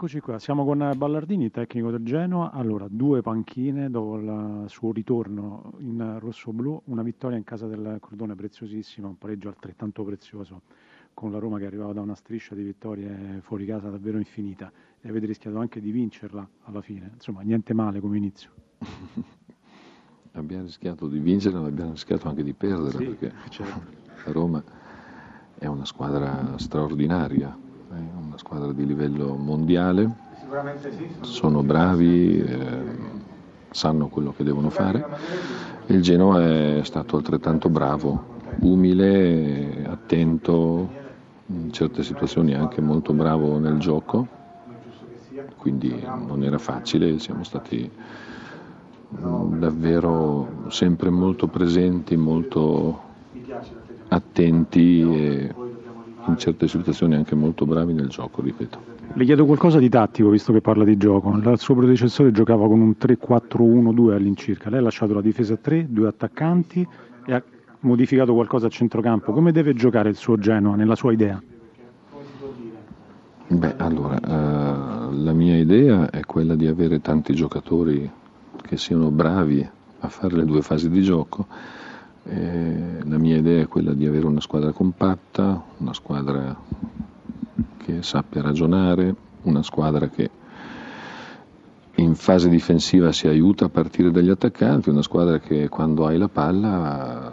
Eccoci qua, siamo con Ballardini, tecnico del Genoa. Allora, due panchine dopo il suo ritorno in rosso-blu, una vittoria in casa del Cordone preziosissima, un pareggio altrettanto prezioso con la Roma che arrivava da una striscia di vittorie fuori casa davvero infinita e avete rischiato anche di vincerla alla fine. Insomma, niente male come inizio. abbiamo rischiato di vincere, ma abbiamo rischiato anche di perdere sì, perché certo. la Roma è una squadra straordinaria è una squadra di livello mondiale, sono bravi, eh, sanno quello che devono fare. Il Genoa è stato altrettanto bravo, umile, attento, in certe situazioni anche molto bravo nel gioco, quindi non era facile, siamo stati mm, davvero sempre molto presenti, molto attenti e in certe situazioni anche molto bravi nel gioco, ripeto. Le chiedo qualcosa di tattico, visto che parla di gioco. Il suo predecessore giocava con un 3-4-1-2 all'incirca. Lei ha lasciato la difesa a 3, due attaccanti e ha modificato qualcosa a centrocampo. Come deve giocare il suo Genoa nella sua idea? Beh, allora, eh, la mia idea è quella di avere tanti giocatori che siano bravi a fare le due fasi di gioco eh, la mia idea è quella di avere una squadra compatta, una squadra che sappia ragionare, una squadra che in fase difensiva si aiuta a partire dagli attaccanti, una squadra che quando hai la palla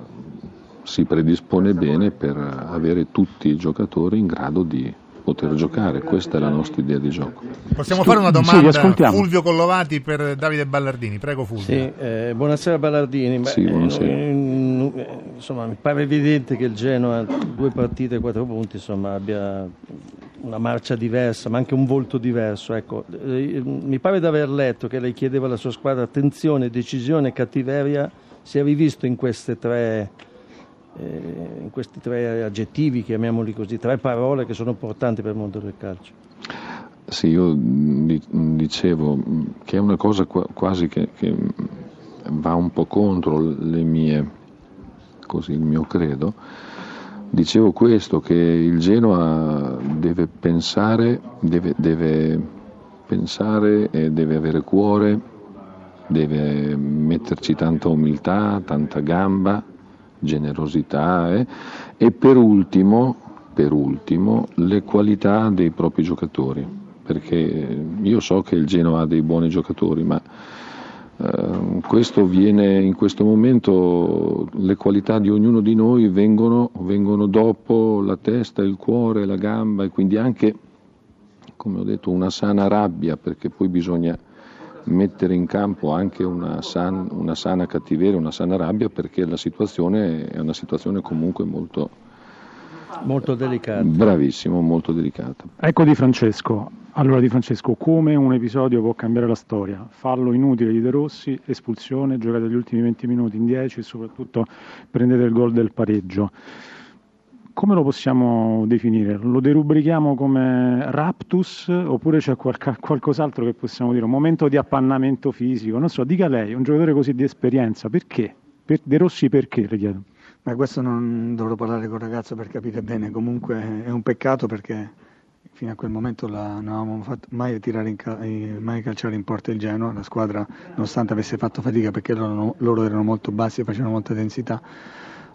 si predispone bene per avere tutti i giocatori in grado di poter giocare. Questa è la nostra idea di gioco. Possiamo fare una domanda sì, Fulvio Collovati per Davide Ballardini. Prego Fulvio. Sì, eh, buonasera Ballardini. Beh, sì, buonasera. Eh, insomma, mi pare evidente che il Genoa, due partite e quattro punti, insomma, abbia una marcia diversa, ma anche un volto diverso. Ecco, eh, mi pare di aver letto che lei chiedeva alla sua squadra attenzione, decisione, cattiveria. Si è rivisto in tre eh, in questi tre aggettivi, chiamiamoli così, tre parole che sono importanti per il mondo del calcio. Sì, io dicevo che è una cosa quasi che, che va un po' contro le mie, così, il mio credo. Dicevo questo, che il Genoa deve pensare, deve, deve pensare deve avere cuore, deve metterci tanta umiltà, tanta gamba, generosità eh? e per ultimo, per ultimo le qualità dei propri giocatori, perché io so che il Genoa ha dei buoni giocatori, ma questo viene in questo momento, le qualità di ognuno di noi vengono, vengono dopo la testa, il cuore, la gamba e quindi anche, come ho detto, una sana rabbia, perché poi bisogna mettere in campo anche una, san, una sana cattiveria, una sana rabbia perché la situazione è una situazione comunque molto, molto delicata. Bravissimo, molto delicata. Ecco Di Francesco. Allora Di Francesco, come un episodio può cambiare la storia? Fallo inutile di De Rossi, espulsione, giocate gli ultimi 20 minuti in 10 e soprattutto prendete il gol del pareggio come lo possiamo definire? Lo derubrichiamo come raptus oppure c'è qualca, qualcos'altro che possiamo dire? Un momento di appannamento fisico? Non so, dica lei, un giocatore così di esperienza, perché? Per, De Rossi perché, le chiedo? Ma questo non dovrò parlare con il ragazzo per capire bene, comunque è un peccato perché fino a quel momento la, non avevamo fatto mai, cal- mai calciare in porta il Genoa, la squadra nonostante avesse fatto fatica perché loro, loro erano molto bassi e facevano molta densità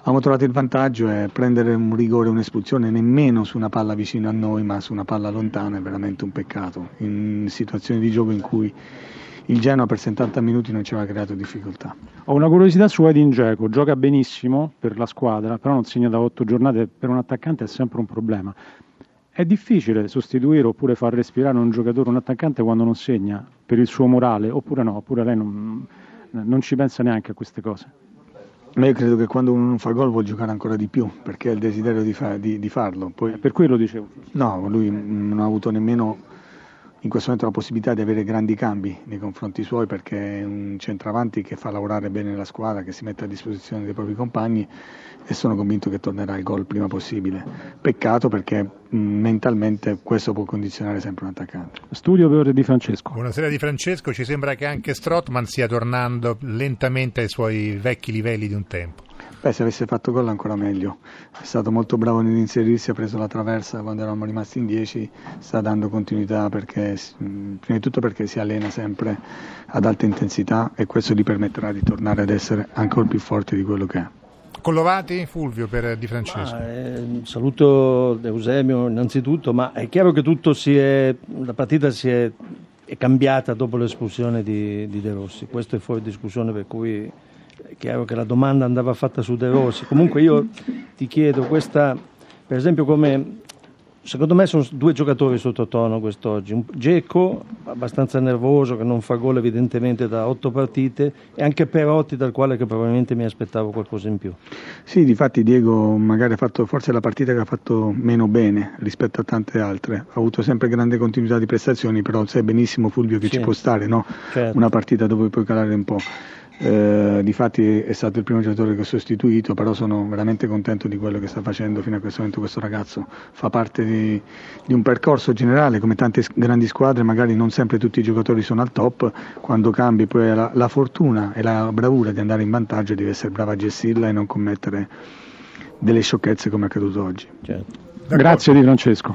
Abbiamo trovato il vantaggio è prendere un rigore, un'espulsione nemmeno su una palla vicino a noi, ma su una palla lontana è veramente un peccato. In situazioni di gioco in cui il Genoa per 70 minuti non ci aveva creato difficoltà. Ho una curiosità su Edin Dzeko, gioca benissimo per la squadra, però non segna da 8 giornate, per un attaccante è sempre un problema. È difficile sostituire oppure far respirare un giocatore, un attaccante quando non segna per il suo morale, oppure no, oppure lei non, non ci pensa neanche a queste cose. Ma io credo che quando uno non fa gol vuol giocare ancora di più, perché ha il desiderio di, fa, di, di farlo. Poi, per cui lo dicevo. No, lui non ha avuto nemmeno in questo momento la possibilità di avere grandi cambi nei confronti suoi perché è un centravanti che fa lavorare bene la squadra, che si mette a disposizione dei propri compagni e sono convinto che tornerà il gol il prima possibile. Peccato perché mentalmente questo può condizionare sempre un attaccante. Studio per Di Francesco. Buonasera Di Francesco, ci sembra che anche Strottman stia tornando lentamente ai suoi vecchi livelli di un tempo. Beh, se avesse fatto gol ancora meglio. È stato molto bravo nell'inserirsi, ha preso la traversa quando eravamo rimasti in 10, sta dando continuità perché, prima di tutto perché si allena sempre ad alta intensità e questo gli permetterà di tornare ad essere ancora più forte di quello che è. Collovati, Fulvio per Di Francesco. Ah, eh, saluto Eusemio innanzitutto, ma è chiaro che tutto si è, la partita si è, è cambiata dopo l'espulsione di, di, De Rossi, questo è fuori discussione per cui è chiaro che la domanda andava fatta su De Rossi. Comunque io ti chiedo questa, per esempio come Secondo me sono due giocatori sottotono quest'oggi. Un Geco, abbastanza nervoso, che non fa gol evidentemente da otto partite, e anche Perotti, dal quale probabilmente mi aspettavo qualcosa in più. Sì, difatti Diego magari ha fatto forse la partita che ha fatto meno bene rispetto a tante altre. Ha avuto sempre grande continuità di prestazioni, però sai benissimo Fulvio che sì. ci può stare, no? certo. Una partita dove puoi calare un po'. Eh, difatti è stato il primo giocatore che ho sostituito, però sono veramente contento di quello che sta facendo fino a questo momento questo ragazzo. Fa parte di, di un percorso generale, come tante grandi squadre, magari non sempre tutti i giocatori sono al top, quando cambi poi la, la fortuna e la bravura di andare in vantaggio devi essere bravo a gestirla e non commettere delle sciocchezze come è accaduto oggi. Certo. Grazie di Francesco.